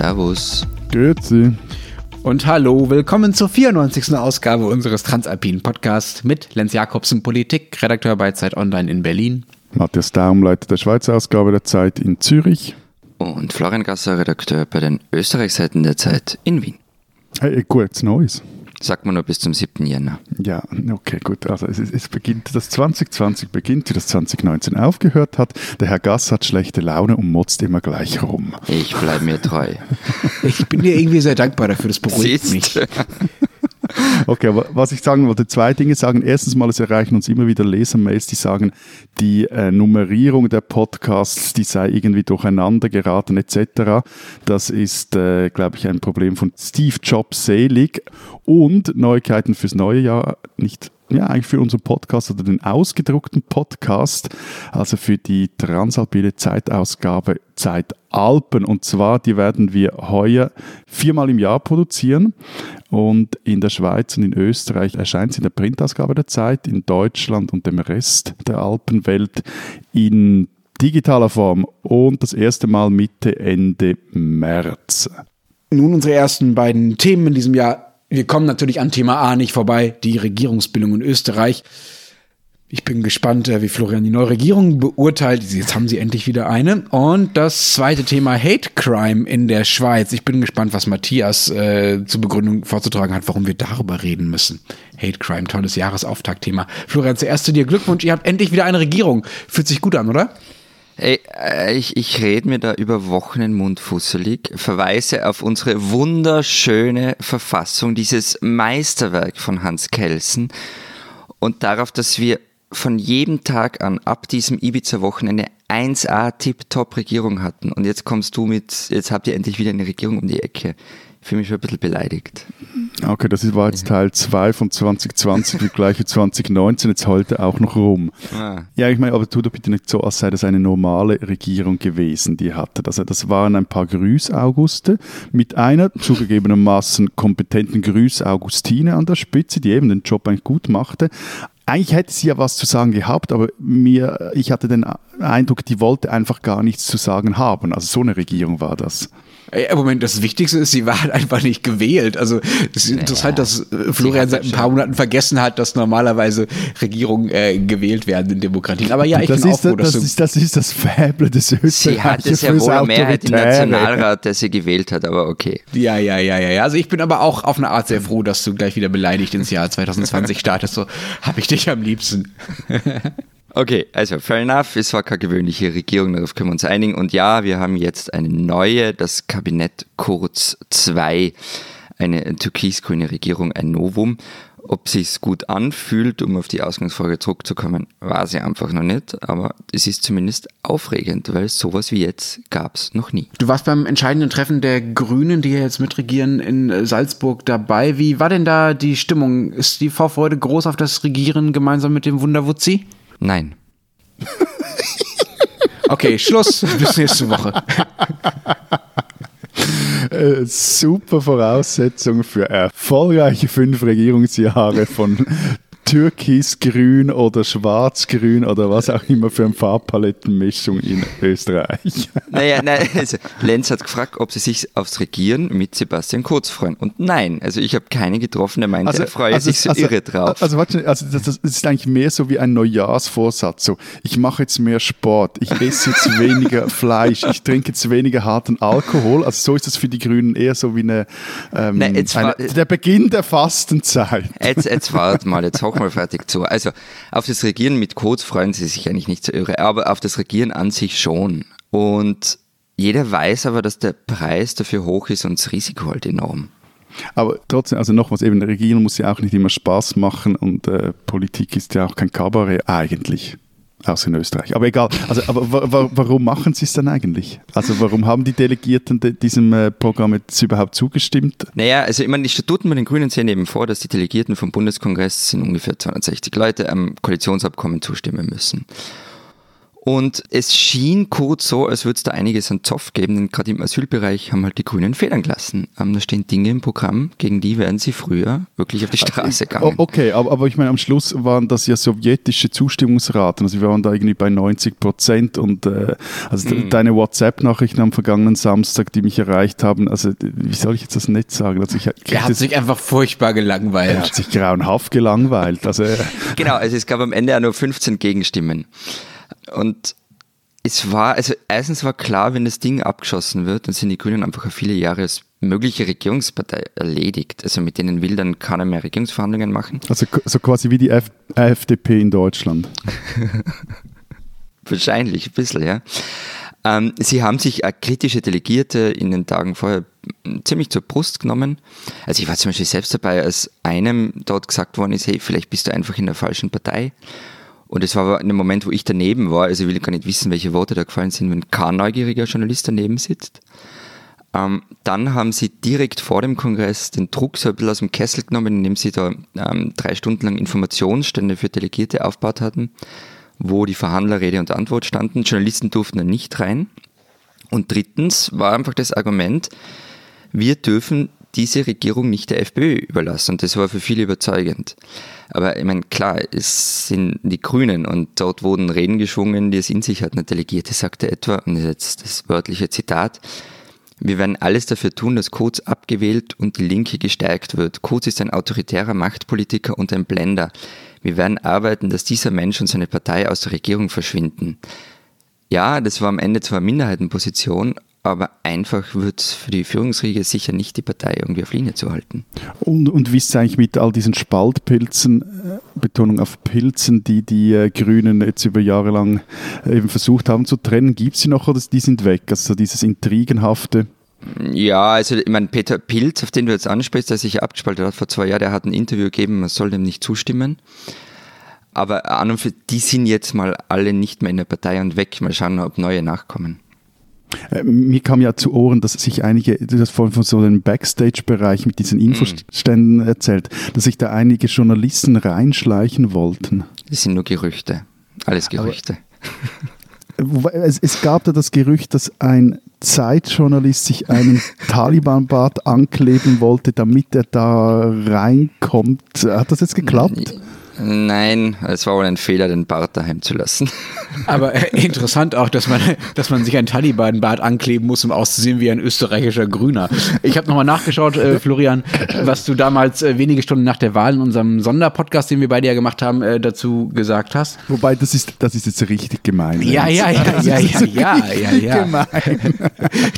Servus. Grüezi. Und hallo, willkommen zur 94. Ausgabe unseres Transalpinen Podcasts mit Lenz Jakobsen, Politik, Redakteur bei Zeit Online in Berlin. Matthias Daum, Leiter der Schweizer Ausgabe der Zeit in Zürich. Und Florian Gasser, Redakteur bei den Österreichseiten der Zeit in Wien. Hey, gutes Neues. Sagt man nur bis zum 7. Jänner. Ja, okay, gut. Also es, es beginnt, das 2020 beginnt, wie das 2019 aufgehört hat. Der Herr Gass hat schlechte Laune und motzt immer gleich rum. Ich bleibe mir treu. Ich bin dir irgendwie sehr dankbar dafür, das beruhigt Siehst mich. Okay, aber was ich sagen wollte, zwei Dinge sagen. Erstens mal, es erreichen uns immer wieder Lesermails, die sagen, die äh, Nummerierung der Podcasts, die sei irgendwie durcheinander geraten etc. Das ist, äh, glaube ich, ein Problem von Steve Jobs selig. Und Neuigkeiten fürs neue Jahr, nicht ja, eigentlich für unseren Podcast oder den ausgedruckten Podcast, also für die Transalpine Zeitausgabe Zeitalpen. Und zwar, die werden wir heuer viermal im Jahr produzieren. Und in der Schweiz und in Österreich erscheint sie in der Printausgabe der Zeit, in Deutschland und dem Rest der Alpenwelt in digitaler Form und das erste Mal Mitte, Ende März. Nun unsere ersten beiden Themen in diesem Jahr. Wir kommen natürlich an Thema A nicht vorbei, die Regierungsbildung in Österreich. Ich bin gespannt, äh, wie Florian die neue Regierung beurteilt. Jetzt haben sie endlich wieder eine. Und das zweite Thema Hate Crime in der Schweiz. Ich bin gespannt, was Matthias äh, zur Begründung vorzutragen hat, warum wir darüber reden müssen. Hate Crime, tolles Jahresauftaktthema. Florian, zuerst zu dir Glückwunsch. Ihr habt endlich wieder eine Regierung. Fühlt sich gut an, oder? Ey, äh, ich, ich rede mir da über Wochen den Mund fusselig, verweise auf unsere wunderschöne Verfassung, dieses Meisterwerk von Hans Kelsen und darauf, dass wir von jedem Tag an ab diesem Ibiza-Wochenende 1A Tip-Top-Regierung hatten. Und jetzt kommst du mit, jetzt habt ihr endlich wieder eine Regierung um die Ecke. Ich fühle mich schon ein bisschen beleidigt. Okay, das ist- war jetzt Teil 2 von 2020, die gleiche 2019, jetzt heute auch noch rum. Ah. Ja, ich meine, aber tu doch bitte nicht so, als sei das eine normale Regierung gewesen, die ihr hattet. Also das waren ein paar Grüß-Auguste mit einer zugegebenermaßen kompetenten Grüß-Augustine an der Spitze, die eben den Job eigentlich gut machte. Eigentlich hätte sie ja was zu sagen gehabt, aber mir, ich hatte den Eindruck, die wollte einfach gar nichts zu sagen haben. Also so eine Regierung war das. Ey, Moment, das Wichtigste ist, sie war halt einfach nicht gewählt. Also es ist interessant, dass äh, Florian hat seit ein schon- paar Monaten vergessen hat, dass normalerweise Regierungen äh, gewählt werden in Demokratien. Aber ja, ich das, bin auch ist, froh, dass das, du ist, das ist das Fäble des Österreichers Sie hatte sehr fürs wohl Mehrheit im Autoritäre. Nationalrat, der sie gewählt hat, aber okay. Ja, ja, ja, ja, ja. Also ich bin aber auch auf eine Art sehr froh, dass du gleich wieder beleidigt ins Jahr 2020 startest. So habe ich dich am liebsten. Okay, also fair enough, es war keine gewöhnliche Regierung, darauf können wir uns einigen. Und ja, wir haben jetzt eine neue, das Kabinett Kurz 2, eine türkisgrüne Regierung, ein Novum. Ob sich's gut anfühlt, um auf die Ausgangsfrage zurückzukommen, weiß ich einfach noch nicht. Aber es ist zumindest aufregend, weil sowas wie jetzt gab's noch nie. Du warst beim entscheidenden Treffen der Grünen, die jetzt mitregieren in Salzburg dabei. Wie war denn da die Stimmung? Ist die Vorfreude groß auf das Regieren gemeinsam mit dem Wunderwutzi? Nein. Okay, Schluss. Bis nächste Woche. Äh, super Voraussetzung für erfolgreiche fünf Regierungsjahre von Türkisgrün oder Schwarzgrün oder was auch immer für eine Farbpalettenmischung in Österreich. Naja, nein, also Lenz hat gefragt, ob sie sich aufs Regieren mit Sebastian Kurz freuen. Und nein, also ich habe keine getroffen, der meinte, er freue sich so irre drauf. Also, warte, also das, das ist eigentlich mehr so wie ein Neujahrsvorsatz. So, ich mache jetzt mehr Sport, ich esse jetzt weniger Fleisch, ich trinke jetzt weniger harten Alkohol. Also so ist das für die Grünen eher so wie eine, ähm, Nein, eine der Beginn der Fastenzeit. Jetzt, jetzt wart mal, jetzt hoch mal fertig zu. Also auf das Regieren mit Codes freuen sie sich eigentlich nicht so irre, aber auf das Regieren an sich schon. Und jeder weiß aber, dass der Preis dafür hoch ist und das Risiko halt enorm. Aber trotzdem, also nochmals, eben Regieren muss ja auch nicht immer Spaß machen und äh, Politik ist ja auch kein Kabarett eigentlich. Außer in Österreich. Aber egal. Also, aber wa wa warum machen sie es dann eigentlich? Also warum haben die Delegierten de diesem äh, Programm jetzt überhaupt zugestimmt? Naja, also ich meine, die Statuten bei den Grünen sehen eben vor, dass die Delegierten vom Bundeskongress sind ungefähr 260 Leute am Koalitionsabkommen zustimmen müssen. Und es schien kurz so, als würde es da einiges an Zoff geben, denn gerade im Asylbereich haben halt die Grünen Federn gelassen. Ähm, da stehen Dinge im Programm, gegen die wären sie früher wirklich auf die Straße gegangen. Okay, aber, aber ich meine, am Schluss waren das ja sowjetische Zustimmungsraten. Also wir waren da irgendwie bei 90 Prozent und äh, also mm. deine WhatsApp-Nachrichten am vergangenen Samstag, die mich erreicht haben, also wie soll ich jetzt das nicht sagen? Also ich, er hat sich einfach furchtbar gelangweilt. Er hat sich grauenhaft gelangweilt. Also, genau, also es gab am Ende ja nur 15 Gegenstimmen. Und es war, also erstens war klar, wenn das Ding abgeschossen wird, dann sind die Grünen einfach viele Jahre als mögliche Regierungspartei erledigt. Also mit denen will dann keiner mehr Regierungsverhandlungen machen. Also so quasi wie die F FDP in Deutschland. Wahrscheinlich ein bisschen, ja. Ähm, sie haben sich kritische Delegierte in den Tagen vorher ziemlich zur Brust genommen. Also ich war zum Beispiel selbst dabei, als einem dort gesagt worden ist, hey, vielleicht bist du einfach in der falschen Partei. Und es war in dem Moment, wo ich daneben war, also ich will gar nicht wissen, welche Worte da gefallen sind, wenn kein neugieriger Journalist daneben sitzt. Ähm, dann haben sie direkt vor dem Kongress den Druck so ein bisschen aus dem Kessel genommen, indem sie da ähm, drei Stunden lang Informationsstände für Delegierte aufgebaut hatten, wo die Verhandler Rede und Antwort standen. Journalisten durften da nicht rein. Und drittens war einfach das Argument, wir dürfen diese Regierung nicht der FPÖ überlassen. Und das war für viele überzeugend. Aber ich meine, klar, es sind die Grünen und dort wurden Reden geschwungen, die es in sich hatten. Der Delegierte sagte etwa, und das ist jetzt das wörtliche Zitat, wir werden alles dafür tun, dass Kurz abgewählt und die Linke gestärkt wird. Kurz ist ein autoritärer Machtpolitiker und ein Blender. Wir werden arbeiten, dass dieser Mensch und seine Partei aus der Regierung verschwinden. Ja, das war am Ende zwar Minderheitenposition, aber einfach wird es für die Führungsriege sicher nicht die Partei irgendwie auf Linie zu halten. Und, und wie ist es eigentlich mit all diesen Spaltpilzen, äh, Betonung auf Pilzen, die die äh, Grünen jetzt über Jahre lang äh, eben versucht haben zu trennen? Gibt es sie noch oder die sind weg? Also dieses Intrigenhafte? Ja, also ich meine, Peter Pilz, auf den du jetzt ansprichst, der sich abgespaltet hat vor zwei Jahren, der hat ein Interview gegeben, man soll dem nicht zustimmen. Aber an und für die sind jetzt mal alle nicht mehr in der Partei und weg. Mal schauen, ob neue nachkommen. Äh, mir kam ja zu Ohren, dass sich einige, das von, von so einem Backstage-Bereich mit diesen Infoständen mm. erzählt, dass sich da einige Journalisten reinschleichen wollten. Das sind nur Gerüchte. Alles Gerüchte. Aber, es, es, gab da das Gerücht, dass ein Zeitjournalist sich einen Taliban-Bart ankleben wollte, damit er da reinkommt. Hat das jetzt geklappt? Nein, es war wohl ein Fehler, den Bart daheim zu lassen. Aber äh, interessant auch, dass man, dass man sich ein Taliban-Bart ankleben muss, um auszusehen wie ein österreichischer Grüner. Ich habe nochmal nachgeschaut, äh, Florian, was du damals äh, wenige Stunden nach der Wahl in unserem Sonderpodcast, den wir beide ja gemacht haben, äh, dazu gesagt hast. Wobei, das ist, das ist jetzt richtig gemein. Ja, ja, ja, ja, ja, ja, ja, ja. Gemein.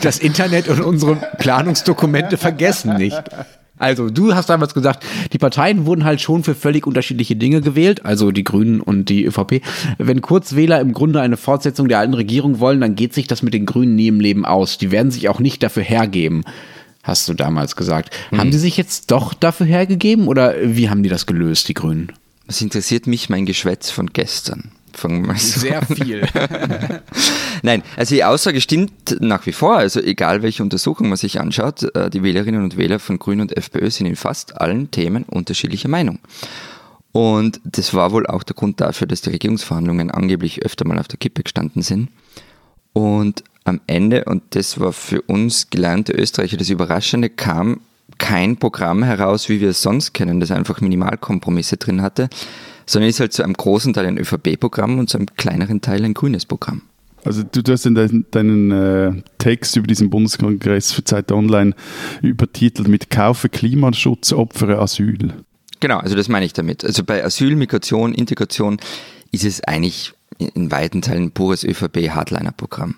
Das Internet und unsere Planungsdokumente vergessen nicht. Also, du hast damals gesagt, die Parteien wurden halt schon für völlig unterschiedliche Dinge gewählt, also die Grünen und die ÖVP. Wenn Kurzwähler im Grunde eine Fortsetzung der alten Regierung wollen, dann geht sich das mit den Grünen nie im Leben aus. Die werden sich auch nicht dafür hergeben, hast du damals gesagt. Mhm. Haben die sich jetzt doch dafür hergegeben oder wie haben die das gelöst, die Grünen? Es interessiert mich mein Geschwätz von gestern. Fangen wir so Sehr viel. Nein, also die Aussage stimmt nach wie vor. Also egal welche Untersuchung man sich anschaut, äh, die Wählerinnen und Wähler von Grün und FPÖ sind in fast allen Themen unterschiedlicher Meinung. Und das war wohl auch der Grund dafür, dass die Regierungsverhandlungen angeblich öfter mal auf der Kippe gestanden sind. Und am Ende, und das war für uns gelernte Österreicher das Überraschende, kam kein Programm heraus, wie wir es sonst kennen, das einfach Minimalkompromisse drin hatte, sondern ist halt zu einem großen Teil ein ÖVP-Programm und zu einem kleineren Teil ein grünes Programm. Also du, du hast in deinen, deinen äh, Text über diesen Bundeskongress für Zeit Online übertitelt mit Kaufe Klimaschutz, opfere Asyl. Genau, also das meine ich damit. Also bei Asyl, Migration, Integration ist es eigentlich in weiten Teilen ein pures ÖVP-Hardliner-Programm.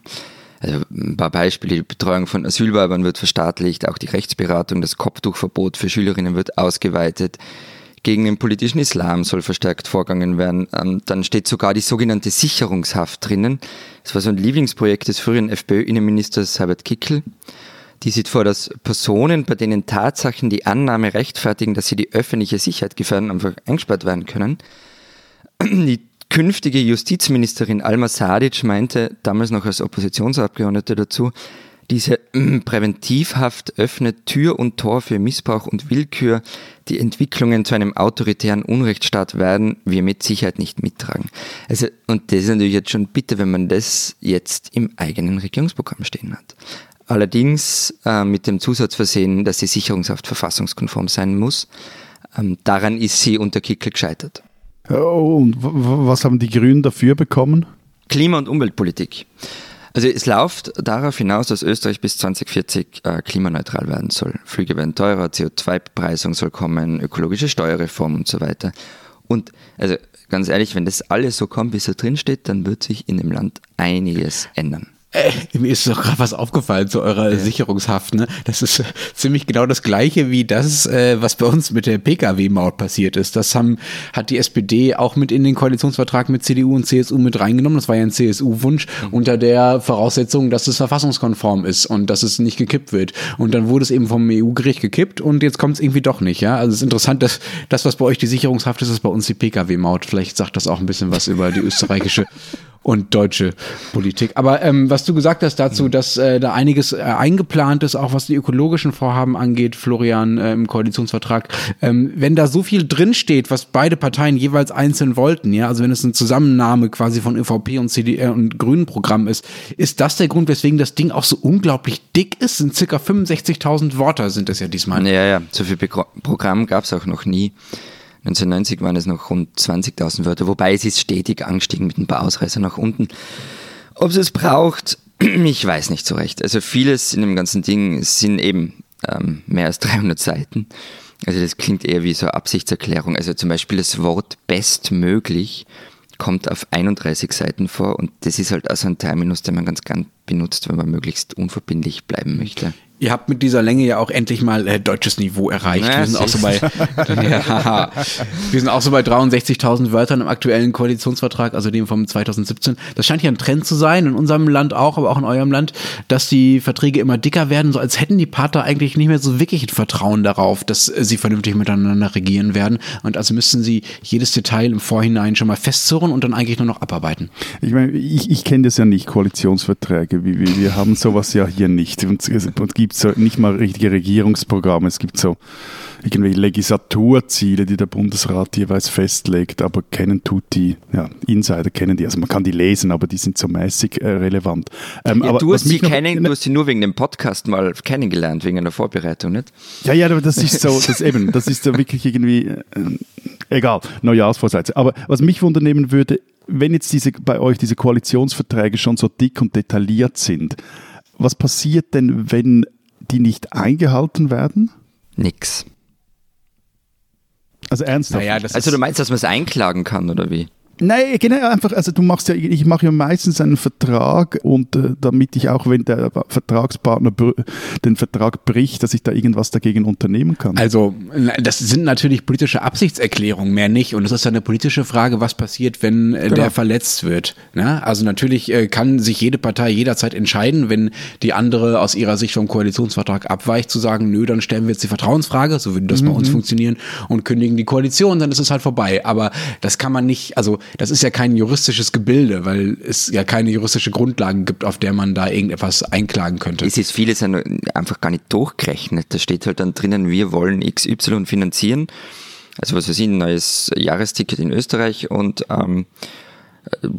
Also ein paar Beispiele, die Betreuung von Asylweibern wird verstaatlicht, auch die Rechtsberatung, das Kopftuchverbot für Schülerinnen wird ausgeweitet, gegen den politischen Islam soll verstärkt vorgegangen werden. Ähm, dann steht sogar die sogenannte Sicherungshaft drinnen. Das war so ein Lieblingsprojekt des früheren FPÖ-Innenministers Herbert Kickel. Die sieht vor, dass Personen, bei denen Tatsachen die Annahme rechtfertigen, dass sie die öffentliche Sicherheit gefährden, einfach eingesperrt werden können. Die künftige Justizministerin Alma Sadic meinte damals noch als Oppositionsabgeordnete dazu, Diese mm, Präventivhaft öffnet Tür und Tor für Missbrauch und Willkür. Die Entwicklungen zu einem autoritären Unrechtsstaat werden wir mit Sicherheit nicht mittragen. Also, und das ist natürlich jetzt schon bitter, wenn man das jetzt im eigenen Regierungsprogramm stehen hat. Allerdings äh, mit dem Zusatz versehen, dass die Sicherungshaft verfassungskonform sein muss. Ähm, daran ist sie unter Kickel gescheitert. Oh, und was haben die Grünen dafür bekommen? Klima- und Umweltpolitik. Also es läuft darauf hinaus, dass Österreich bis 2040 äh, klimaneutral werden soll. Flüge werden teurer, CO2-Bepreisung soll kommen, ökologische Steuerreform und so weiter. Und also ganz ehrlich, wenn das alles so kommt, wie es da drin steht, dann wird sich in dem Land einiges ändern. Äh, mir ist doch gerade was aufgefallen zu eurer ja. Sicherungshaft. Ne? Das ist äh, ziemlich genau das Gleiche wie das, äh, was bei uns mit der Pkw-Maut passiert ist. Das haben, hat die SPD auch mit in den Koalitionsvertrag mit CDU und CSU mit reingenommen. Das war ja ein CSU-Wunsch mhm. unter der Voraussetzung, dass es verfassungskonform ist und dass es nicht gekippt wird. Und dann wurde es eben vom EU-Gericht gekippt und jetzt kommt es irgendwie doch nicht. Ja, also es ist interessant, dass das, was bei euch die Sicherungshaft ist, ist bei uns die Pkw-Maut. Vielleicht sagt das auch ein bisschen was über die österreichische und deutsche Politik. Aber ähm, was du gesagt hast dazu, dass äh, da einiges äh, eingeplant ist, auch was die ökologischen Vorhaben angeht, Florian, äh, im Koalitionsvertrag, ähm, wenn da so viel drinsteht, was beide Parteien jeweils einzeln wollten, ja, also wenn es eine Zusammennahme quasi von ÖVP und CDR und Grünen Programm ist, ist das der Grund, weswegen das Ding auch so unglaublich dick ist? Sind circa 65.000 Worte sind es ja diesmal. Ja, ja, so viel Programm gab es auch noch nie. 1990 waren es noch rund 20.000 Wörter, wobei es ist stetig angestiegen mit ein paar Ausreißer nach unten. Ob es es braucht, ich weiß nicht so recht. Also vieles in dem ganzen Ding sind eben ähm, mehr als 300 Seiten. Also das klingt eher wie so eine Absichtserklärung. Also zum Beispiel das Wort bestmöglich kommt auf 31 Seiten vor und das ist halt also ein Terminus, den man ganz gern benutzt, wenn man möglichst unverbindlich bleiben möchte. Ihr habt mit dieser Länge ja auch endlich mal äh, deutsches Niveau erreicht. Ja, wir sind auch so bei, ja, wir sind auch so bei 63.000 Wörtern im aktuellen Koalitionsvertrag, also dem vom 2017. Das scheint ja ein Trend zu sein, in unserem Land auch, aber auch in eurem Land, dass die Verträge immer dicker werden, so als hätten die Partner eigentlich nicht mehr so wirklich ein Vertrauen darauf, dass sie vernünftig miteinander regieren werden. Und also müssten sie jedes Detail im Vorhinein schon mal festzurren und dann eigentlich nur noch abarbeiten. Ich meine, ich, ich kenne das ja nicht, Koalitionsverträge. Wir, wir haben sowas ja hier nicht. Und, und gibt so nicht mal richtige Regierungsprogramme. Es gibt so irgendwie Legislaturziele, die der Bundesrat jeweils festlegt, aber kennen tut die, ja, Insider kennen die. Also man kann die lesen, aber die sind so mäßig äh, relevant. Ähm, ja, du, hast sie kennen, du hast sie nur wegen dem Podcast mal kennengelernt, wegen einer Vorbereitung, nicht? Ja, ja, aber das ist so, das eben, das ist so wirklich irgendwie, äh, egal, Neujahrsvorsätze. Aber was mich wundernehmen würde, wenn jetzt diese, bei euch diese Koalitionsverträge schon so dick und detailliert sind, was passiert denn, wenn die nicht eingehalten werden? Nix. Also ernsthaft. Naja, also du meinst, dass man es einklagen kann, oder wie? Nein, genau, einfach, also du machst ja, ich mache ja meistens einen Vertrag und äh, damit ich auch, wenn der Vertragspartner den Vertrag bricht, dass ich da irgendwas dagegen unternehmen kann. Also, das sind natürlich politische Absichtserklärungen, mehr nicht. Und es ist ja eine politische Frage, was passiert, wenn äh, genau. der verletzt wird. Ne? Also natürlich äh, kann sich jede Partei jederzeit entscheiden, wenn die andere aus ihrer Sicht vom Koalitionsvertrag abweicht, zu sagen, nö, dann stellen wir jetzt die Vertrauensfrage, so würde das mhm. bei uns mhm. funktionieren, und kündigen die Koalition, dann ist es halt vorbei. Aber das kann man nicht, also das ist ja kein juristisches Gebilde, weil es ja keine juristische Grundlagen gibt, auf der man da irgendetwas einklagen könnte. Es ist vieles einfach gar nicht durchgerechnet. Da steht halt dann drinnen, wir wollen XY finanzieren. Also was weiß ich, ein neues Jahresticket in Österreich und ähm,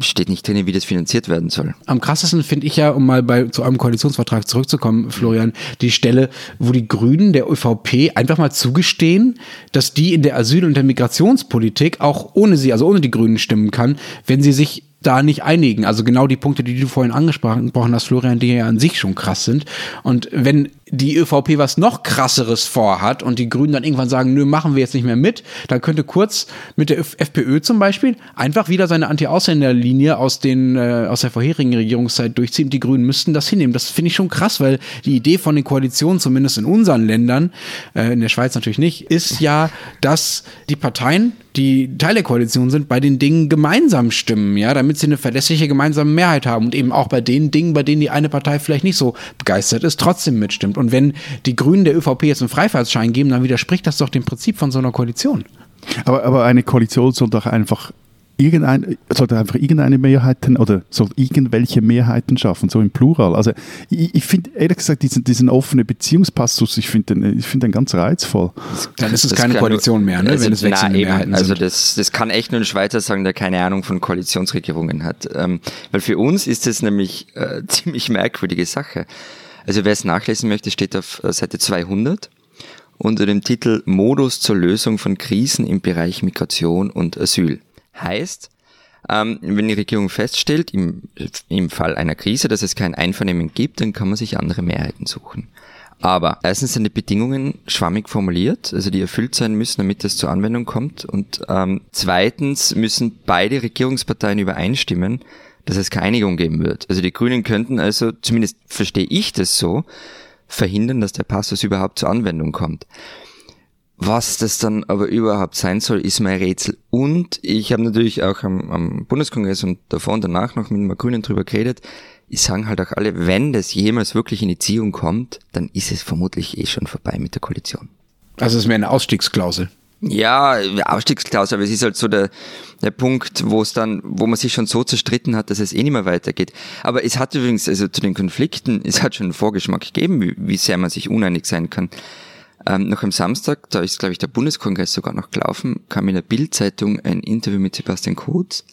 steht nicht drin, wie das finanziert werden soll. Am krassesten finde ich ja, um mal bei zu einem Koalitionsvertrag zurückzukommen, Florian, die Stelle, wo die Grünen der ÖVP einfach mal zugestehen, dass die in der Asyl- und der Migrationspolitik auch ohne sie, also ohne die Grünen stimmen kann, wenn sie sich da nicht einigen. Also genau die Punkte, die du vorhin angesprochen hast, Florian, die ja an sich schon krass sind. Und wenn die ÖVP was noch krasseres vorhat und die Grünen dann irgendwann sagen, nö, machen wir jetzt nicht mehr mit, dann könnte Kurz mit der FPÖ zum Beispiel einfach wieder seine Anti-Ausländer-Linie aus, äh, aus der vorherigen Regierungszeit durchziehen. Die Grünen müssten das hinnehmen. Das finde ich schon krass, weil die Idee von den Koalitionen, zumindest in unseren Ländern, äh, in der Schweiz natürlich nicht, ist ja, dass die Parteien die Teil der Koalition sind, bei den Dingen gemeinsam stimmen, ja, damit sie eine verlässliche gemeinsame Mehrheit haben und eben auch bei den Dingen, bei denen die eine Partei vielleicht nicht so begeistert ist, trotzdem mitstimmt. Und wenn die Grünen der ÖVP jetzt einen Freifahrtsschein geben, dann widerspricht das doch dem Prinzip von so einer Koalition. Aber, aber eine Koalition soll doch einfach irgendein, sollte einfach irgendeine Mehrheiten oder soll irgendwelche Mehrheiten schaffen, so im Plural. Also ich, ich finde ehrlich gesagt diesen, diesen offenen Beziehungspassus, ich finde den, ich find den ganz reizvoll. Dann ist es keine Koalition mehr, ne? Also, wenn es wechselnde nein, Mehrheiten Also sind. das, das kann echt nur ein Schweizer sagen, der keine Ahnung von Koalitionsregierungen hat. Ähm, weil für uns ist das nämlich äh, ziemlich merkwürdige Sache. Also wer es nachlesen möchte, steht auf äh, Seite 200 unter dem Titel Modus zur Lösung von Krisen im Bereich Migration und Asyl. Heißt, ähm, wenn die Regierung feststellt, im, im Fall einer Krise, dass es kein Einvernehmen gibt, dann kann man sich andere Mehrheiten suchen. Aber erstens sind die Bedingungen schwammig formuliert, also die erfüllt sein müssen, damit es zur Anwendung kommt. Und ähm, zweitens müssen beide Regierungsparteien übereinstimmen, dass es keine Einigung geben wird. Also die Grünen könnten also, zumindest verstehe ich das so, verhindern, dass der Passus überhaupt zur Anwendung kommt. Was das dann aber überhaupt sein soll, ist mein Rätsel. Und ich habe natürlich auch am, am Bundeskongress und davor und danach noch mit den Grünen drüber geredet. Ich sagen halt auch alle, wenn das jemals wirklich in die Ziehung kommt, dann ist es vermutlich eh schon vorbei mit der Koalition. Also es ist mehr eine Ausstiegsklausel. Ja, Ausstiegsklausel, aber es ist halt so der, der Punkt, wo es dann, wo man sich schon so zerstritten hat, dass es eh nicht mehr weitergeht. Aber es hat übrigens, also zu den Konflikten, es hat schon einen Vorgeschmack gegeben, wie, wie sehr man sich uneinig sein kann. Ähm, noch am Samstag, da ist, glaube ich, der Bundeskongress sogar noch gelaufen, kam in der Bildzeitung ein Interview mit Sebastian Kurz,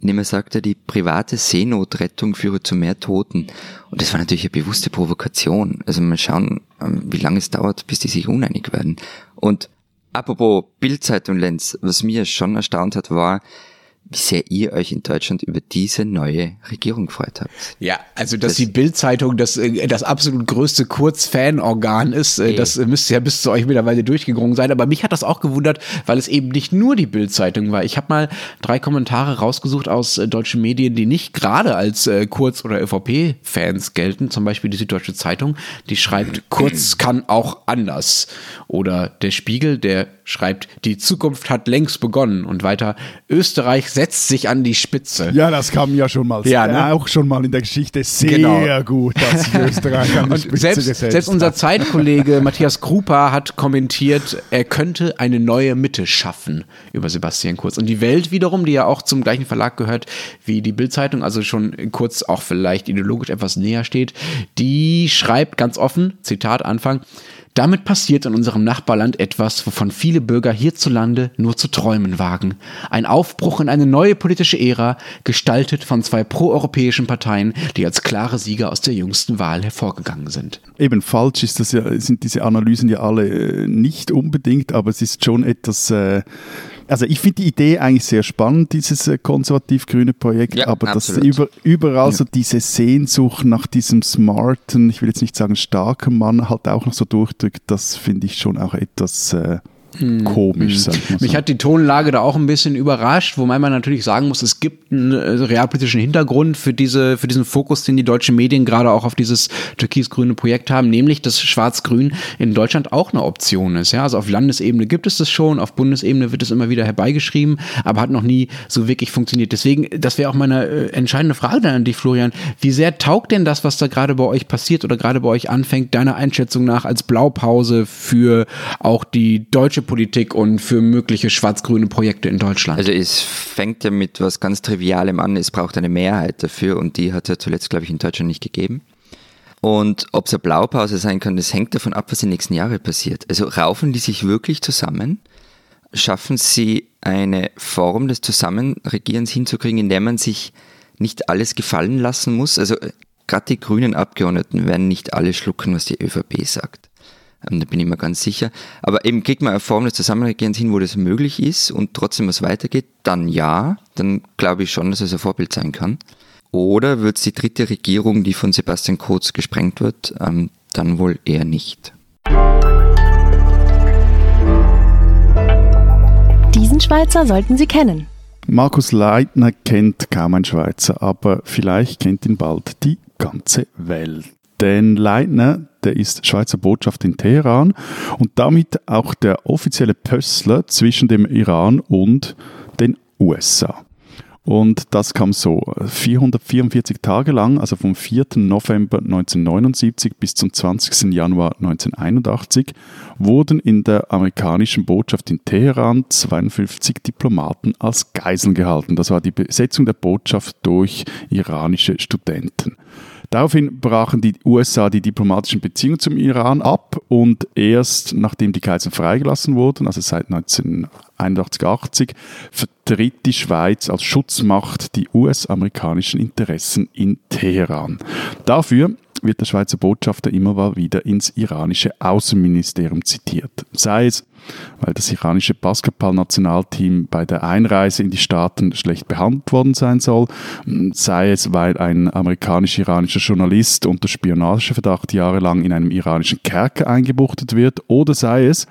in dem er sagte, die private Seenotrettung führe zu mehr Toten. Und das war natürlich eine bewusste Provokation. Also mal schauen, ähm, wie lange es dauert, bis die sich uneinig werden. Und apropos Bildzeitung Lenz, was mir schon erstaunt hat, war, wie sehr ihr euch in Deutschland über diese neue Regierung gefreut habt. Ja, also dass Das- die Bild-Zeitung das, äh, das absolut größte Kurz-Fan-Organ ist, äh, Eh. das äh, müsste ja bis zu euch mittlerweile durchgedrungen sein. Aber mich hat das auch gewundert, weil es eben nicht nur die Bild-Zeitung war. Ich habe mal drei Kommentare rausgesucht aus äh, deutschen Medien, die nicht gerade als äh, Kurz- oder ÖVP-Fans gelten. Zum Beispiel die Süddeutsche Zeitung, die schreibt, Kurz kann auch anders. Oder der Spiegel, der schreibt, die Zukunft hat längst begonnen. Und weiter, Österreich setzt sich an die Spitze. Ja, das kam ja schon mal, Ja, ne? auch schon mal in der Geschichte sehr Genau. gut, dass Österreich an die Spitze selbst, gesetzt selbst unser. Zeitkollege Matthias Krupa hat kommentiert, er könnte eine neue Mitte schaffen über Sebastian Kurz. Und die Welt wiederum, die ja auch zum gleichen Verlag gehört wie die Bildzeitung, also schon kurz auch vielleicht ideologisch etwas näher steht, die schreibt ganz offen, Zitat Anfang, damit passiert in unserem Nachbarland etwas, wovon viele Bürger hierzulande nur zu träumen wagen. Ein Aufbruch in eine neue politische Ära, gestaltet von zwei proeuropäischen Parteien, die als klare Sieger aus der jüngsten Wahl hervorgegangen sind. Eben falsch ist das ja, sind diese Analysen ja alle äh, nicht unbedingt, aber es ist schon etwas. Äh, also ich finde die Idee eigentlich sehr spannend, dieses äh, konservativ-grüne Projekt, Ja, aber dass über, überall so diese Sehnsucht nach diesem smarten, ich will jetzt nicht sagen starken Mann, halt auch noch so durchdrückt, das finde ich schon auch etwas äh, komisch. Sag ich mal so. Mich hat die Tonlage da auch ein bisschen überrascht, wobei man natürlich sagen muss, es gibt einen äh, realpolitischen Hintergrund für, diese, für diesen Fokus, den die deutschen Medien gerade auch auf dieses türkis-grüne Projekt haben, nämlich dass Schwarz-Grün in Deutschland auch eine Option ist. Ja? Also auf Landesebene gibt es das schon, auf Bundesebene wird es immer wieder herbeigeschrieben, aber hat noch nie so wirklich funktioniert. Deswegen, das wäre auch meine äh, entscheidende Frage dann an dich, Florian. Wie sehr taugt denn das, was da gerade bei euch passiert oder gerade bei euch anfängt, deiner Einschätzung nach als Blaupause für auch die deutsche Politik und für mögliche schwarz-grüne Projekte in Deutschland? Also es fängt ja mit was ganz Trivialem an, es braucht eine Mehrheit dafür und die hat es ja zuletzt, glaube ich, in Deutschland nicht gegeben. Und ob es eine Blaupause sein kann, das hängt davon ab, was in den nächsten Jahren passiert. Also raufen die sich wirklich zusammen? Schaffen sie eine Form des Zusammenregierens hinzukriegen, in der man sich nicht alles gefallen lassen muss? Also gerade die grünen Abgeordneten werden nicht alle schlucken, was die ÖVP sagt. Ähm, Da bin ich mir ganz sicher. Aber eben kriegt man eine Form des Zusammenregierens hin, wo das möglich ist und trotzdem was weitergeht, dann ja, dann glaube ich schon, dass es ein Vorbild sein kann. Oder wird es die dritte Regierung, die von Sebastian Kurz gesprengt wird, ähm, dann wohl eher nicht. Diesen Schweizer sollten Sie kennen. Markus Leitner kennt kaum ein Schweizer, aber vielleicht kennt ihn bald die ganze Welt. Denn Leitner, der ist Schweizer Botschaft in Teheran und damit auch der offizielle Pössler zwischen dem Iran und den USA. Und das kam so, 444 Tage lang, also vom 4. November 1979 bis zum 20. Januar 1981, wurden in der amerikanischen Botschaft in Teheran 52 Diplomaten als Geiseln gehalten. Das war die Besetzung der Botschaft durch iranische Studenten. Daraufhin brachen die USA die diplomatischen Beziehungen zum Iran ab und erst nachdem die Geiseln freigelassen wurden, also seit 1981, 80, vertritt die Schweiz als Schutzmacht die US-amerikanischen Interessen in Teheran. Dafür wird der Schweizer Botschafter immer wieder ins iranische Außenministerium zitiert. Sei es, weil das iranische Basketballnationalteam bei der Einreise in die Staaten schlecht behandelt worden sein soll, sei es, weil ein amerikanisch-iranischer Journalist unter Spionageverdacht jahrelang in einem iranischen Kerker eingebuchtet wird, oder sei es,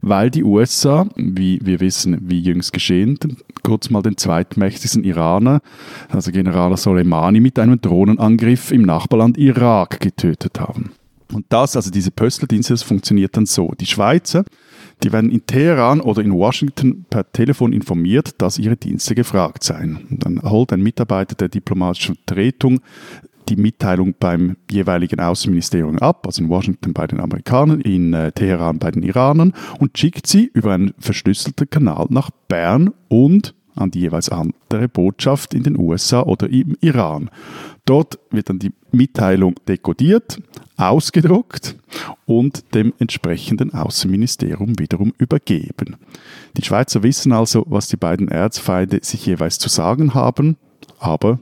weil die USA, wie wir wissen, wie jüngst geschehen, kurz mal den zweitmächtigsten Iraner, also General Soleimani, mit einem Drohnenangriff im Nachbarland Irak getötet haben. Und das, also diese Pösteldienste, das funktioniert dann so. Die Schweizer, die werden in Teheran oder in Washington per Telefon informiert, dass ihre Dienste gefragt seien. Und dann holt ein Mitarbeiter der diplomatischen Vertretung die Mitteilung beim jeweiligen Außenministerium ab, also in Washington bei den Amerikanern, in äh, Teheran bei den Iranern und schickt sie über einen verschlüsselten Kanal nach Bern und an die jeweils andere Botschaft in den USA oder im Iran. Dort wird dann die Mitteilung dekodiert, ausgedruckt und dem entsprechenden Außenministerium wiederum übergeben. Die Schweizer wissen also, was die beiden Erzfeinde sich jeweils zu sagen haben, aber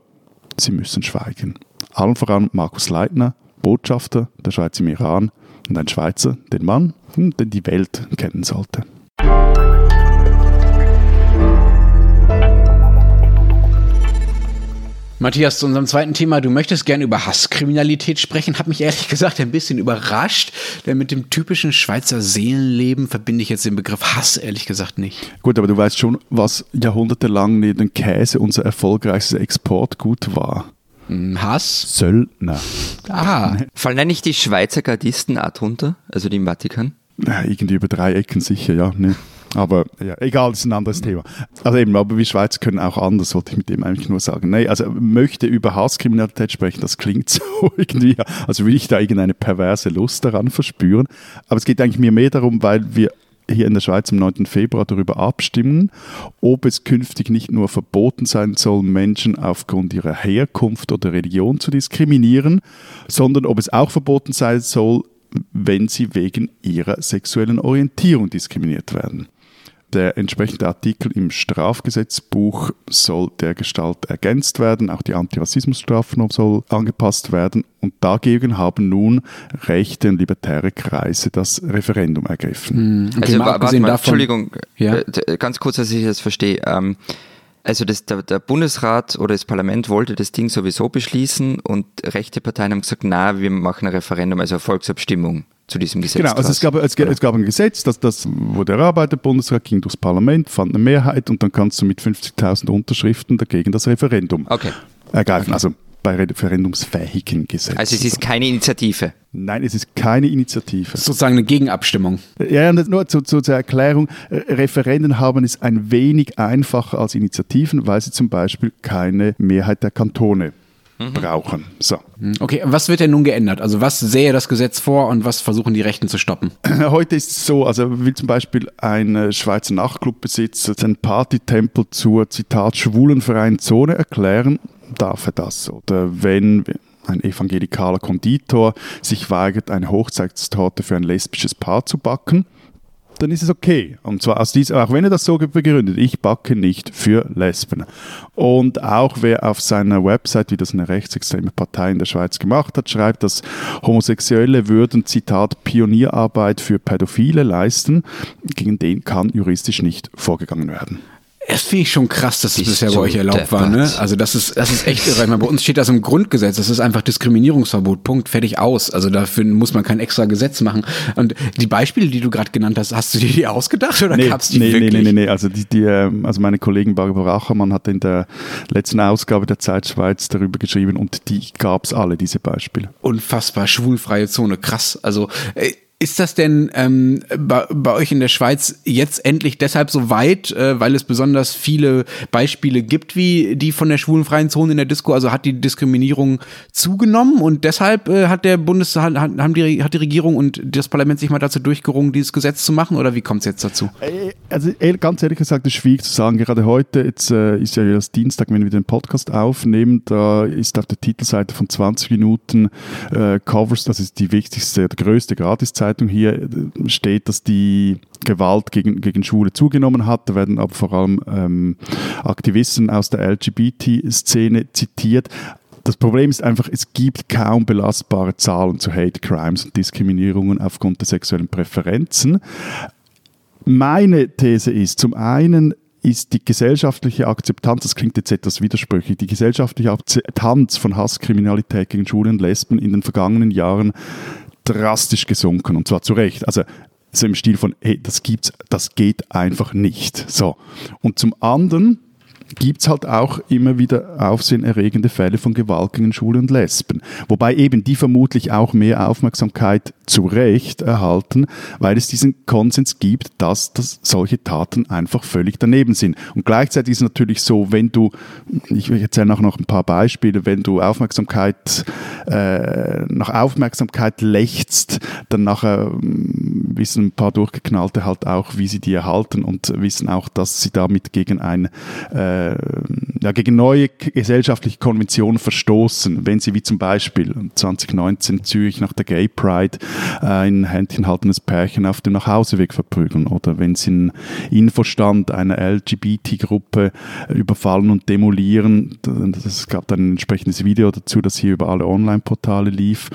sie müssen schweigen. Allen voran Markus Leitner, Botschafter der Schweiz im Iran und ein Schweizer, den Mann, hm, den die Welt kennen sollte. Matthias, zu unserem zweiten Thema. Du möchtest gerne über Hasskriminalität sprechen. Hat mich ehrlich gesagt ein bisschen überrascht, denn mit dem typischen Schweizer Seelenleben verbinde ich jetzt den Begriff Hass ehrlich gesagt nicht. Gut, aber du weißt schon, was jahrhundertelang neben Käse unser erfolgreichstes Exportgut war. Hm, Hass? Söldner. Ah. Fallen nicht die Schweizer Gardisten auch drunter, also die im Vatikan? Ja, irgendwie über drei Ecken sicher, ja. Ne. Aber ja, egal, das ist ein anderes Thema. Also eben, aber wir Schweizer können auch anders, wollte ich mit dem eigentlich nur sagen. Nee, also möchte über Hasskriminalität sprechen, das klingt so irgendwie, also will ich da irgendeine perverse Lust daran verspüren. Aber es geht eigentlich mir mehr darum, weil wir hier in der Schweiz am 9. Februar darüber abstimmen, ob es künftig nicht nur verboten sein soll, Menschen aufgrund ihrer Herkunft oder Religion zu diskriminieren, sondern ob es auch verboten sein soll, wenn sie wegen ihrer sexuellen Orientierung diskriminiert werden. Der entsprechende Artikel im Strafgesetzbuch soll der Gestalt ergänzt werden, auch die Antirassismusstrafnorm soll angepasst werden und dagegen haben nun rechte und libertäre Kreise das Referendum ergriffen. Mhm. Okay, also, warte mal, davon, Entschuldigung, ja? Äh, ganz kurz, dass ich das verstehe. Ähm, also das, der, der, Bundesrat oder das Parlament wollte das Ding sowieso beschließen und rechte Parteien haben gesagt, na, wir machen ein Referendum, also eine Volksabstimmung zu diesem Gesetz. Genau, also es gab, es, es, gab ein Gesetz, das, das wurde erarbeitet, Bundesrat ging durchs Parlament, fand eine Mehrheit und dann kannst du mit 50.000 Unterschriften dagegen das Referendum okay. ergreifen. Okay. Also bei referendumsfähigen Gesetzen. Also es ist keine Initiative. Nein, es ist keine Initiative. Sozusagen eine Gegenabstimmung. Ja, nur zu, zu, zur Erklärung. Referenden haben es ein wenig einfacher als Initiativen, weil sie zum Beispiel keine Mehrheit der Kantone mhm. brauchen. So. Mhm. Okay, was wird denn nun geändert? Also was sähe das Gesetz vor und was versuchen die Rechten zu stoppen? Heute ist es so, also will zum Beispiel ein Schweizer Nachtclubbesitzer seinen Partytempel zur, Zitat, schwulen Zone erklären, darf er das. Oder wenn ein evangelikaler Konditor sich weigert, eine Hochzeitstorte für ein lesbisches Paar zu backen, dann ist es okay. Und zwar aus diesem, auch wenn er das so begründet, ich backe nicht für Lesben. Und auch wer auf seiner Website, wie das eine rechtsextreme Partei in der Schweiz gemacht hat, schreibt, dass Homosexuelle würden, Zitat, Pionierarbeit für Pädophile leisten, gegen den kann juristisch nicht vorgegangen werden. Das finde ich schon krass, dass das bisher bei euch erlaubt war. Ne? Also das ist, das ist echt irre. Meine, bei uns steht das im Grundgesetz. Das ist einfach Diskriminierungsverbot. Punkt. Fertig aus. Also dafür muss man kein extra Gesetz machen. Und die Beispiele, die du gerade genannt hast, hast du dir die ausgedacht oder nee, gab's die nee, wirklich? Nee, nee, nee. Also, die, die, ähm, also meine Kollegin Barbara Achermann hat in der letzten Ausgabe der Zeit Schweiz darüber geschrieben und die gab's alle, diese Beispiele. Unfassbar. Schwulfreie Zone. Krass. Also äh, Ist das denn ähm, bei, bei, euch in der Schweiz jetzt endlich deshalb so weit, äh, weil es besonders viele Beispiele gibt, wie die von der schwulenfreien Zone in der Disco? Also hat die Diskriminierung zugenommen und deshalb äh, hat der Bundes hat, haben die, hat die Regierung und das Parlament sich mal dazu durchgerungen, dieses Gesetz zu machen oder wie kommt es jetzt dazu? Äh, also ganz ehrlich gesagt, ist schwierig zu sagen. Gerade heute, jetzt äh, ist ja das Dienstag, wenn wir den Podcast aufnehmen, da ist auf der Titelseite von 20 Minuten äh, Covers, das ist die wichtigste, der größte Gratiszeit Zeitung hier äh, steht, dass die Gewalt gegen, gegen Schwule zugenommen hat. Da werden aber vor allem ähm, Aktivisten aus der LGBT-Szene zitiert. Das Problem ist einfach, es gibt kaum belastbare Zahlen zu Hate Crimes und Diskriminierungen aufgrund der sexuellen Präferenzen. Meine These ist, zum einen ist die gesellschaftliche Akzeptanz, das klingt jetzt etwas widersprüchlich, die gesellschaftliche Akzeptanz von Hasskriminalität gegen Schwule und Lesben in den vergangenen Jahren drastisch gesunken und zwar zu Recht. Also so im Stil von, hey, das gibt's, das geht einfach nicht. So. Und zum anderen gibt es halt auch immer wieder aufsehenerregende Fälle von Gewalt gegen Schwule und Lesben. Wobei eben die vermutlich auch mehr Aufmerksamkeit zu Recht erhalten, weil es diesen Konsens gibt, dass, dass solche Taten einfach völlig daneben sind. Und gleichzeitig ist es natürlich so, wenn du, ich erzähle auch noch ein paar Beispiele, wenn du Aufmerksamkeit, äh, nach Aufmerksamkeit lächst, dann nachher äh, wissen ein paar Durchgeknallte halt auch, wie sie die erhalten und wissen auch, dass sie damit gegen ein äh, äh, ja, gegen neue gesellschaftliche Konventionen verstoßen, wenn sie wie zum Beispiel 2019 in Zürich nach der Gay Pride äh, ein händchenhaltendes Pärchen auf dem Nachhauseweg verprügeln oder wenn sie einen Infostand einer LGBT-Gruppe überfallen und demolieren. Es gab dann ein entsprechendes Video dazu, das hier über alle Online-Portale lief.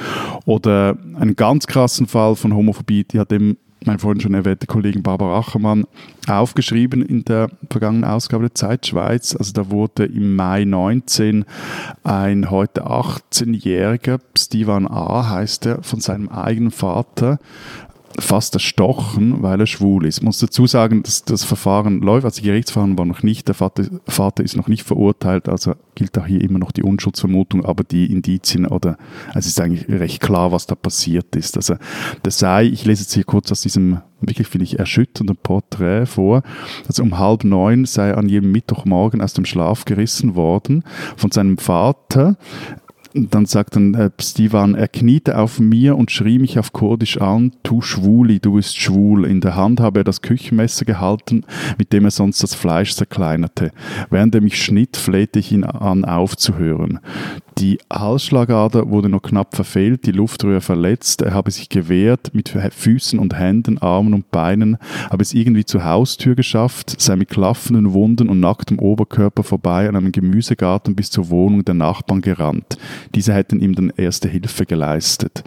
Oder einen ganz krassen Fall von Homophobie, die hat eben mein vorhin schon erwähnte Kollegin Barbara Achermann aufgeschrieben in der vergangenen Ausgabe der Zeit Schweiz. Also da wurde im Mai 19 ein heute 18-jähriger, Stivan A. heißt er, von seinem eigenen Vater fast erstochen, weil er schwul ist. Ich muss dazu sagen, dass das Verfahren läuft, also Gerichtsverfahren war noch nicht, der Vater, Vater ist noch nicht verurteilt, also gilt auch hier immer noch die Unschuldsvermutung, aber die Indizien oder also es ist eigentlich recht klar, was da passiert ist. Also das sei, ich lese jetzt hier kurz aus diesem wirklich finde ich erschütternden Porträt vor. Also um halb neun sei er an jedem Mittwochmorgen aus dem Schlaf gerissen worden von seinem Vater dann sagt dann äh, Stivan, er kniete auf mir und schrie mich auf Kurdisch an, tu Schwuli, du bist schwul. In der Hand habe er das Küchenmesser gehalten, mit dem er sonst das Fleisch zerkleinerte. Während er mich schnitt, flehte ich ihn an, aufzuhören. Die Halsschlagader wurde noch knapp verfehlt, die Luftröhre verletzt. Er habe sich gewehrt mit Füßen und Händen, Armen und Beinen, habe es irgendwie zur Haustür geschafft, sei mit klaffenden Wunden und nacktem Oberkörper vorbei an einem Gemüsegarten bis zur Wohnung der Nachbarn gerannt. Diese hätten ihm dann erste Hilfe geleistet.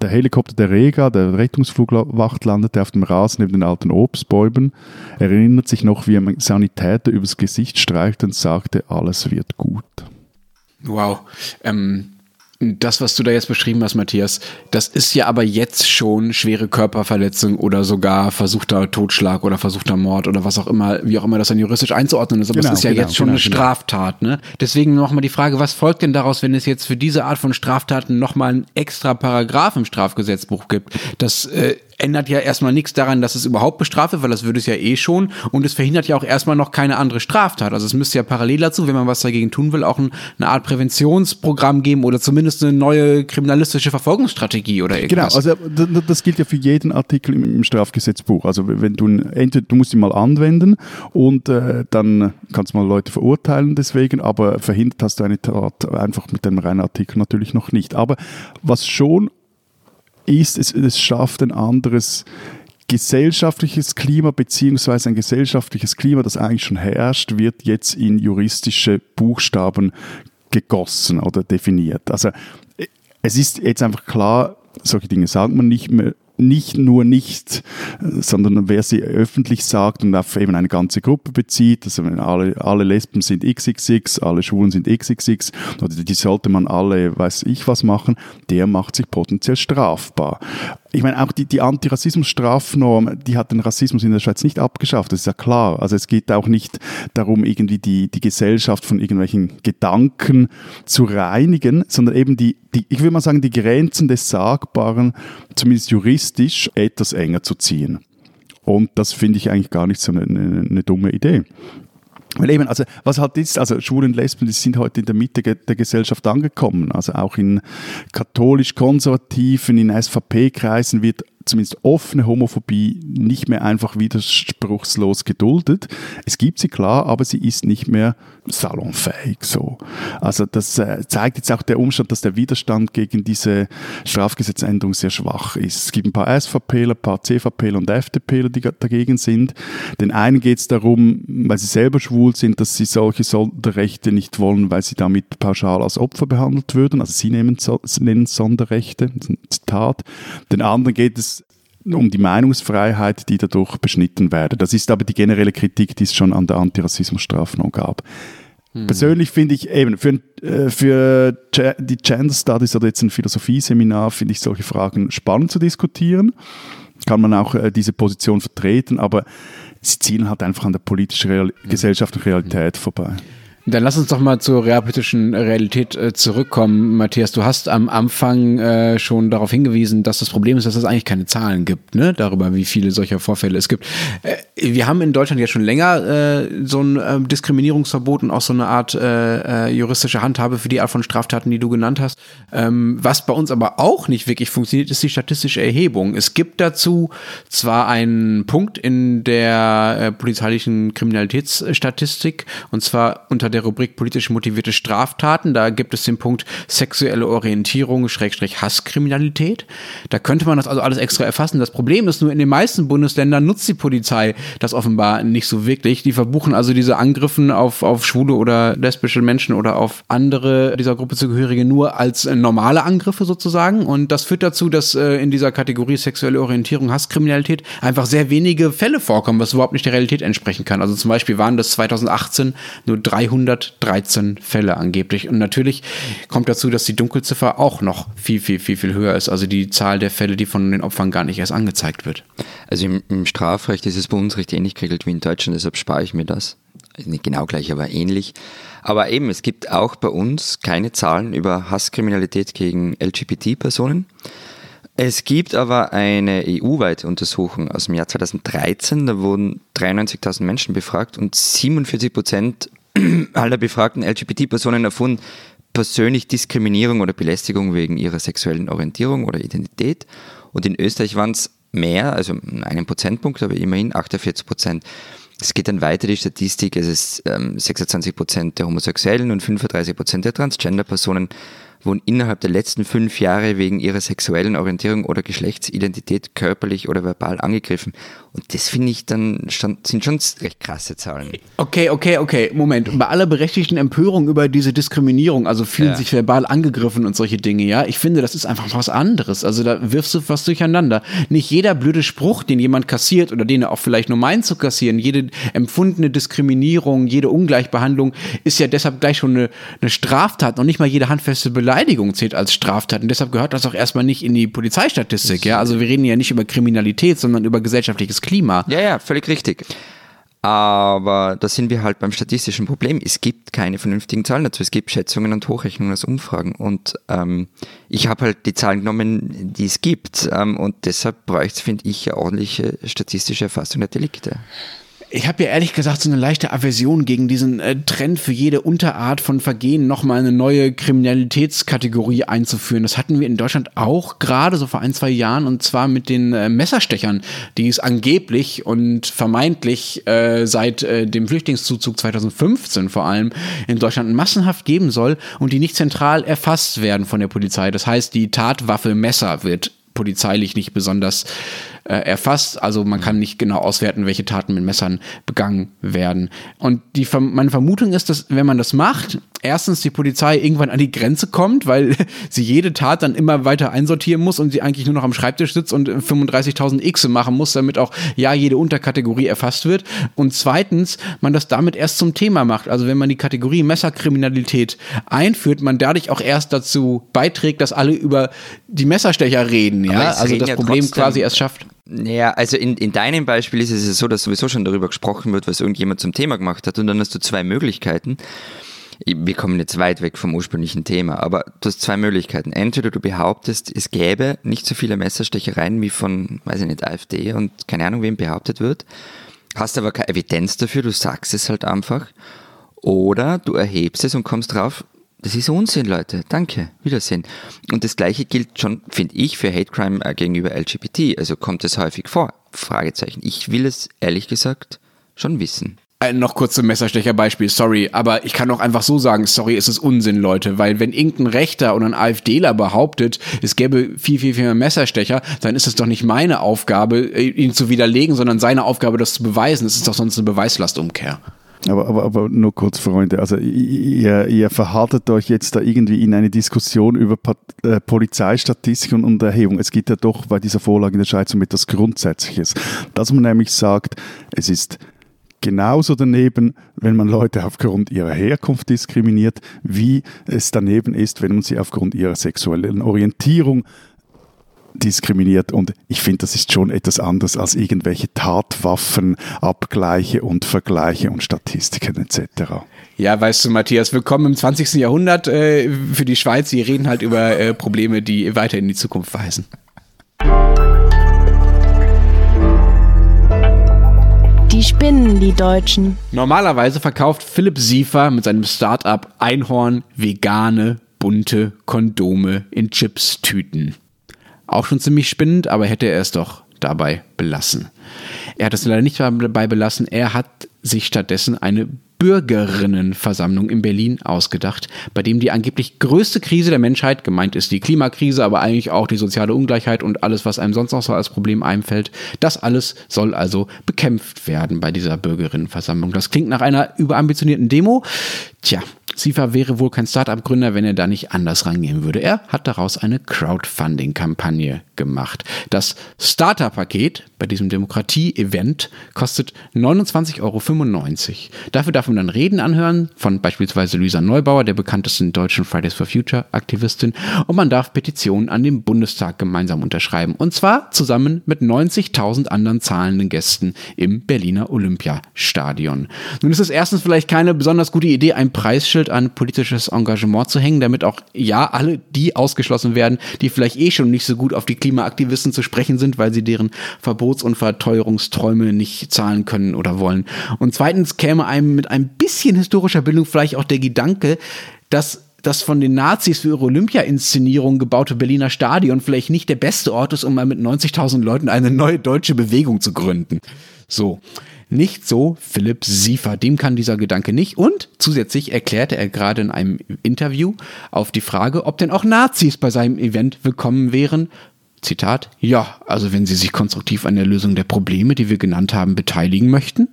Der Helikopter der Rega, der Rettungsflugwacht, landete auf dem Rasen neben den alten Obstbäumen. Er erinnert sich noch, wie ein Sanitäter übers Gesicht streichte und sagte, alles wird gut. Wow. Ähm, das, was du da jetzt beschrieben hast, Matthias, das ist ja aber jetzt schon schwere Körperverletzung oder sogar versuchter Totschlag oder versuchter Mord oder was auch immer, wie auch immer das dann juristisch einzuordnen ist. Aber genau, es ist ja genau, jetzt schon genau, eine genau. Straftat. Ne? Deswegen nochmal die Frage, was folgt denn daraus, wenn es jetzt für diese Art von Straftaten nochmal einen extra Paragraph im Strafgesetzbuch gibt? Das äh, ändert ja erstmal nichts daran, dass es überhaupt bestraft wird, weil das würde es ja eh schon. Und es verhindert ja auch erstmal noch keine andere Straftat. Also es müsste ja parallel dazu, wenn man was dagegen tun will, auch ein, eine Art Präventionsprogramm geben oder zumindest eine neue kriminalistische Verfolgungsstrategie oder irgendwas. Genau, also das gilt ja für jeden Artikel im, Strafgesetzbuch. Also wenn du entweder du musst ihn mal anwenden und äh, dann kannst du mal Leute verurteilen deswegen, aber verhindert hast du eine Tat einfach mit dem reinen Artikel natürlich noch nicht. Aber was schon ist, es, es schafft ein anderes gesellschaftliches Klima beziehungsweise ein gesellschaftliches Klima, das eigentlich schon herrscht, wird jetzt in juristische Buchstaben gegossen oder definiert. Also es ist jetzt einfach klar, solche Dinge sagt man nicht mehr nicht nur nicht, sondern wer sie öffentlich sagt und auf eben eine ganze Gruppe bezieht, also alle, alle Lesben sind XXX, alle Schwulen sind XXX, oder die sollte man alle, weiß ich was machen, der macht sich potenziell strafbar. Ich meine, auch die, die Antirassismus-Strafnorm, die hat den Rassismus in der Schweiz nicht abgeschafft, das ist ja klar. Also es geht auch nicht darum, irgendwie die, die Gesellschaft von irgendwelchen Gedanken zu reinigen, sondern eben die, die, ich würde mal sagen, die Grenzen des Sagbaren, zumindest juristisch, etwas enger zu ziehen. Und das finde ich eigentlich gar nicht so eine, eine, eine dumme Idee. Weil eben, also was halt ist, also Schwulen und Lesben, die sind heute in der Mitte der Gesellschaft angekommen. Also auch in katholisch-konservativen, in SVP-Kreisen wird zumindest offene Homophobie nicht mehr einfach widerspruchslos geduldet. Es gibt sie klar, aber sie ist nicht mehr salonfähig so. Also das äh, zeigt jetzt auch der Umstand, dass der Widerstand gegen diese Strafgesetzänderung sehr schwach ist. Es gibt ein paar SVPler, ein paar CVPler und FDPler, die dagegen sind. Den einen geht es darum, weil sie selber schwul sind, dass sie solche Sonderrechte nicht wollen, weil sie damit pauschal als Opfer behandelt würden. Also sie nehmen, nennen Sonderrechte, Zitat. Den anderen geht es um die Meinungsfreiheit, die dadurch beschnitten werde. Das ist aber die generelle Kritik, die es schon an der Antirassismusstrafnorm gab. Hm. Persönlich finde ich eben für, äh, für die Gender Studies oder jetzt ein Philosophieseminar finde ich solche Fragen spannend zu diskutieren. Kann man auch äh, diese Position vertreten, aber sie zielen halt einfach an der politischen Real hm. gesellschaftlichen Realität vorbei. Dann lass uns doch mal zur realpolitischen Realität äh, zurückkommen. Matthias, du hast am Anfang äh, schon darauf hingewiesen, dass das Problem ist, dass es eigentlich keine Zahlen gibt, ne? darüber, wie viele solcher Vorfälle es gibt. Äh, wir haben in Deutschland ja schon länger äh, so ein äh, Diskriminierungsverbot und auch so eine Art äh, äh, juristische Handhabe für die Art von Straftaten, die du genannt hast. Ähm, was bei uns aber auch nicht wirklich funktioniert, ist die statistische Erhebung. Es gibt dazu zwar einen Punkt in der polizeilichen Kriminalitätsstatistik, und zwar unter der Rubrik politisch motivierte Straftaten. Da gibt es den Punkt sexuelle Orientierung, Schrägstrich Hasskriminalität. Da könnte man das also alles extra erfassen. Das Problem ist nur, in den meisten Bundesländern nutzt die Polizei das offenbar nicht so wirklich. Die verbuchen also diese Angriffen auf, auf schwule oder lesbische Menschen oder auf andere dieser Gruppe zugehörige nur als normale Angriffe sozusagen. Und das führt dazu, dass äh, in dieser Kategorie sexuelle Orientierung, Hasskriminalität einfach sehr wenige Fälle vorkommen, was überhaupt nicht der Realität entsprechen kann. Also zum Beispiel waren das 2018 nur 300 113 Fälle angeblich. Und natürlich kommt dazu, dass die Dunkelziffer auch noch viel, viel, viel, viel höher ist. Also die Zahl der Fälle, die von den Opfern gar nicht erst angezeigt wird. Also im, im Strafrecht ist es bei uns recht ähnlich geregelt wie in Deutschland, deshalb spare ich mir das. Nicht genau gleich, aber ähnlich. Aber eben, es gibt auch bei uns keine Zahlen über Hasskriminalität gegen LGBT-Personen. Es gibt aber eine EU-weite Untersuchung aus dem Jahr 2013, da wurden 93.000 Menschen befragt und 47 Prozent aller befragten LGBT-Personen erfunden persönlich Diskriminierung oder Belästigung wegen ihrer sexuellen Orientierung oder Identität. Und in Österreich waren es mehr, also einen Prozentpunkt, aber immerhin 48 Prozent. Es geht dann weiter, die Statistik, es ist ähm, 26 Prozent der Homosexuellen und 35 Prozent der Transgender-Personen wurden innerhalb der letzten fünf Jahre wegen ihrer sexuellen Orientierung oder Geschlechtsidentität körperlich oder verbal angegriffen. Und das finde ich dann schon, sind schon recht krasse Zahlen. Okay, okay, okay. Moment. Bei aller berechtigten Empörung über diese Diskriminierung, also fühlen ja. sich verbal angegriffen und solche Dinge, ja, ich finde, das ist einfach was anderes. Also da wirfst du was durcheinander. Nicht jeder blöde Spruch, den jemand kassiert oder den er auch vielleicht nur meint zu kassieren, jede empfundene Diskriminierung, jede Ungleichbehandlung ist ja deshalb gleich schon eine, eine Straftat und nicht mal jede handfeste Beleidigung zählt als Straftat. Und deshalb gehört das auch erstmal nicht in die Polizeistatistik, ja. Also wir reden ja nicht über Kriminalität, sondern über gesellschaftliches Klima. Ja, ja, völlig richtig. Aber da sind wir halt beim statistischen Problem. Es gibt keine vernünftigen Zahlen dazu. Es gibt Schätzungen und Hochrechnungen aus Umfragen. Und ähm, ich habe halt die Zahlen genommen, die es gibt. Ähm, und deshalb bräuchte es, finde ich, eine ordentliche statistische Erfassung der Delikte. Ich habe ja ehrlich gesagt so eine leichte Aversion gegen diesen äh, Trend für jede Unterart von Vergehen nochmal eine neue Kriminalitätskategorie einzuführen. Das hatten wir in Deutschland auch gerade so vor ein, zwei Jahren und zwar mit den äh, Messerstechern, die es angeblich und vermeintlich äh, seit äh, dem Flüchtlingszuzug 2015 vor allem in Deutschland massenhaft geben soll und die nicht zentral erfasst werden von der Polizei. Das heißt, die Tatwaffe Messer wird polizeilich nicht besonders äh, erfasst. Also man kann nicht genau auswerten, welche Taten mit Messern begangen werden. Und die, meine Vermutung ist, dass wenn man das macht, erstens die Polizei irgendwann an die Grenze kommt, weil sie jede Tat dann immer weiter einsortieren muss und sie eigentlich nur noch am Schreibtisch sitzt und 35.000 X machen muss, damit auch ja jede Unterkategorie erfasst wird. Und zweitens, man das damit erst zum Thema macht. Also wenn man die Kategorie Messerkriminalität einführt, man dadurch auch erst dazu beiträgt, dass alle über die Messerstecher reden, ja, also das ja Problem quasi erst schafft. Naja, also in, in deinem Beispiel ist es ja so, dass sowieso schon darüber gesprochen wird, was irgendjemand zum Thema gemacht hat und dann hast du zwei Möglichkeiten wir kommen jetzt weit weg vom ursprünglichen Thema, aber du hast zwei Möglichkeiten. Entweder du behauptest, es gäbe nicht so viele Messerstechereien wie von, weiß ich nicht, AfD und keine Ahnung, wem behauptet wird, hast aber keine Evidenz dafür, du sagst es halt einfach. Oder du erhebst es und kommst drauf, das ist Unsinn, Leute. Danke. Wiedersehen. Und das Gleiche gilt schon, finde ich, für Hate Crime äh, gegenüber LGBT. Also kommt es häufig vor? Fragezeichen. Ich will es ehrlich gesagt schon wissen. Äh, noch kurz zum Messerstecher-Beispiel, sorry, aber ich kann auch einfach so sagen, sorry, es ist Unsinn, Leute, weil wenn irgendein Rechter oder ein AfDler behauptet, es gäbe viel, viel, viel mehr Messerstecher, dann ist es doch nicht meine Aufgabe, äh, ihn zu widerlegen, sondern seine Aufgabe, das zu beweisen. Es ist doch sonst eine Beweislastumkehr. Aber, aber, aber nur kurz, Freunde, also ihr, ihr verhaltet euch jetzt da irgendwie in eine Diskussion über pa äh, Polizeistatistik und, und Erhebung. Es geht ja doch bei dieser Vorlage in der Schweiz um etwas Grundsätzliches. Dass man nämlich sagt, es ist genauso daneben, wenn man Leute aufgrund ihrer Herkunft diskriminiert, wie es daneben ist, wenn man sie aufgrund ihrer sexuellen Orientierung diskriminiert. Und ich finde, das ist schon etwas anderes als irgendwelche Tatwaffen, Abgleiche und Vergleiche und Statistiken etc. Ja, weißt du, Matthias, willkommen im 20. Jahrhundert äh, für die Schweiz. Wir reden halt über äh, Probleme, die weiter in die Zukunft weisen. Die spinnen, die Deutschen. Normalerweise verkauft Philipp Siefer mit seinem Startup Einhorn vegane, bunte Kondome in Chips-Tüten. Auch schon ziemlich spinnend, aber hätte er es doch dabei belassen. Er hat es leider nicht dabei belassen, er hat sich stattdessen eine Bürgerinnenversammlung in Berlin ausgedacht, bei dem die angeblich größte Krise der Menschheit, gemeint ist die Klimakrise, aber eigentlich auch die soziale Ungleichheit und alles, was einem sonst noch so als Problem einfällt, das alles soll also bekämpft werden bei dieser Bürgerinnenversammlung. Das klingt nach einer überambitionierten Demo. Tja, Sifa wäre wohl kein Startup-Gründer, wenn er da nicht anders rangehen würde. Er hat daraus eine Crowdfunding-Kampagne gemacht. Das Starter-Paket bei diesem Demokratie-Event kostet 29,95 Euro. Dafür darf man dann Reden anhören von beispielsweise Luisa Neubauer, der bekanntesten deutschen Fridays for Future-Aktivistin, und man darf Petitionen an dem Bundestag gemeinsam unterschreiben. Und zwar zusammen mit 90.000 anderen zahlenden Gästen im Berliner Olympiastadion. Nun ist es erstens vielleicht keine besonders gute Idee, ein Preisschild an politisches Engagement zu hängen, damit auch ja alle die ausgeschlossen werden, die vielleicht eh schon nicht so gut auf die Klimaaktivisten zu sprechen sind, weil sie deren Verbots- und Verteuerungsträume nicht zahlen können oder wollen. Und zweitens käme einem mit ein bisschen historischer Bildung vielleicht auch der Gedanke, dass das von den Nazis für ihre Olympia-Inszenierung gebaute Berliner Stadion vielleicht nicht der beste Ort ist, um mal mit 90.000 Leuten eine neue deutsche Bewegung zu gründen. So. Nicht so Philipp Siefer, dem kann dieser Gedanke nicht. Und zusätzlich erklärte er gerade in einem Interview auf die Frage, ob denn auch Nazis bei seinem Event willkommen wären. Zitat, ja, also wenn sie sich konstruktiv an der Lösung der Probleme, die wir genannt haben, beteiligen möchten.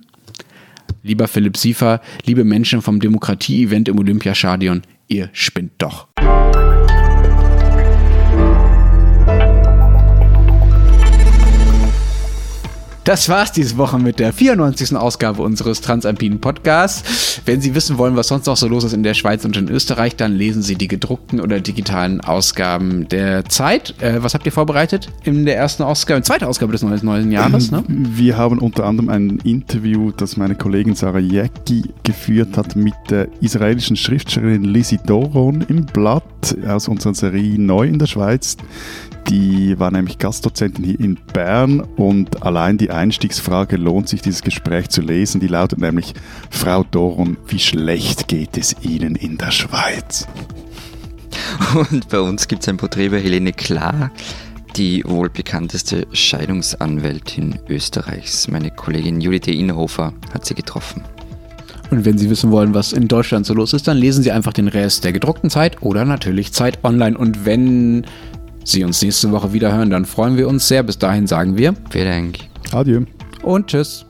Lieber Philipp Siefer, liebe Menschen vom Demokratie-Event im Olympiastadion, ihr spinnt doch. Das war's diese Woche mit der 94. Ausgabe unseres Transalpinen Podcasts. Wenn Sie wissen wollen, was sonst noch so los ist in der Schweiz und in Österreich, dann lesen Sie die gedruckten oder digitalen Ausgaben der Zeit. Äh, was habt ihr vorbereitet in der ersten Ausgabe, zweite Ausgabe des neuen Jahres? Ne? Wir haben unter anderem ein Interview, das meine Kollegin Sarah Jäcki geführt hat mit der israelischen Schriftstellerin Lizzie Doron im Blatt aus unserer Serie Neu in der Schweiz. Die war nämlich Gastdozentin hier in Bern und allein die Einstiegsfrage lohnt sich, dieses Gespräch zu lesen. Die lautet nämlich, Frau Doron, wie schlecht geht es Ihnen in der Schweiz? Und bei uns gibt es ein Porträt über Helene Klar, die wohl bekannteste Scheidungsanwältin Österreichs. Meine Kollegin Judith Inhofer hat sie getroffen. Und wenn Sie wissen wollen, was in Deutschland so los ist, dann lesen Sie einfach den Rest der gedruckten Zeit oder natürlich Zeit online. Und wenn Sie uns nächste Woche wieder hören, dann freuen wir uns sehr. Bis dahin sagen wir Vielen Dank. Adieu. und tschüss.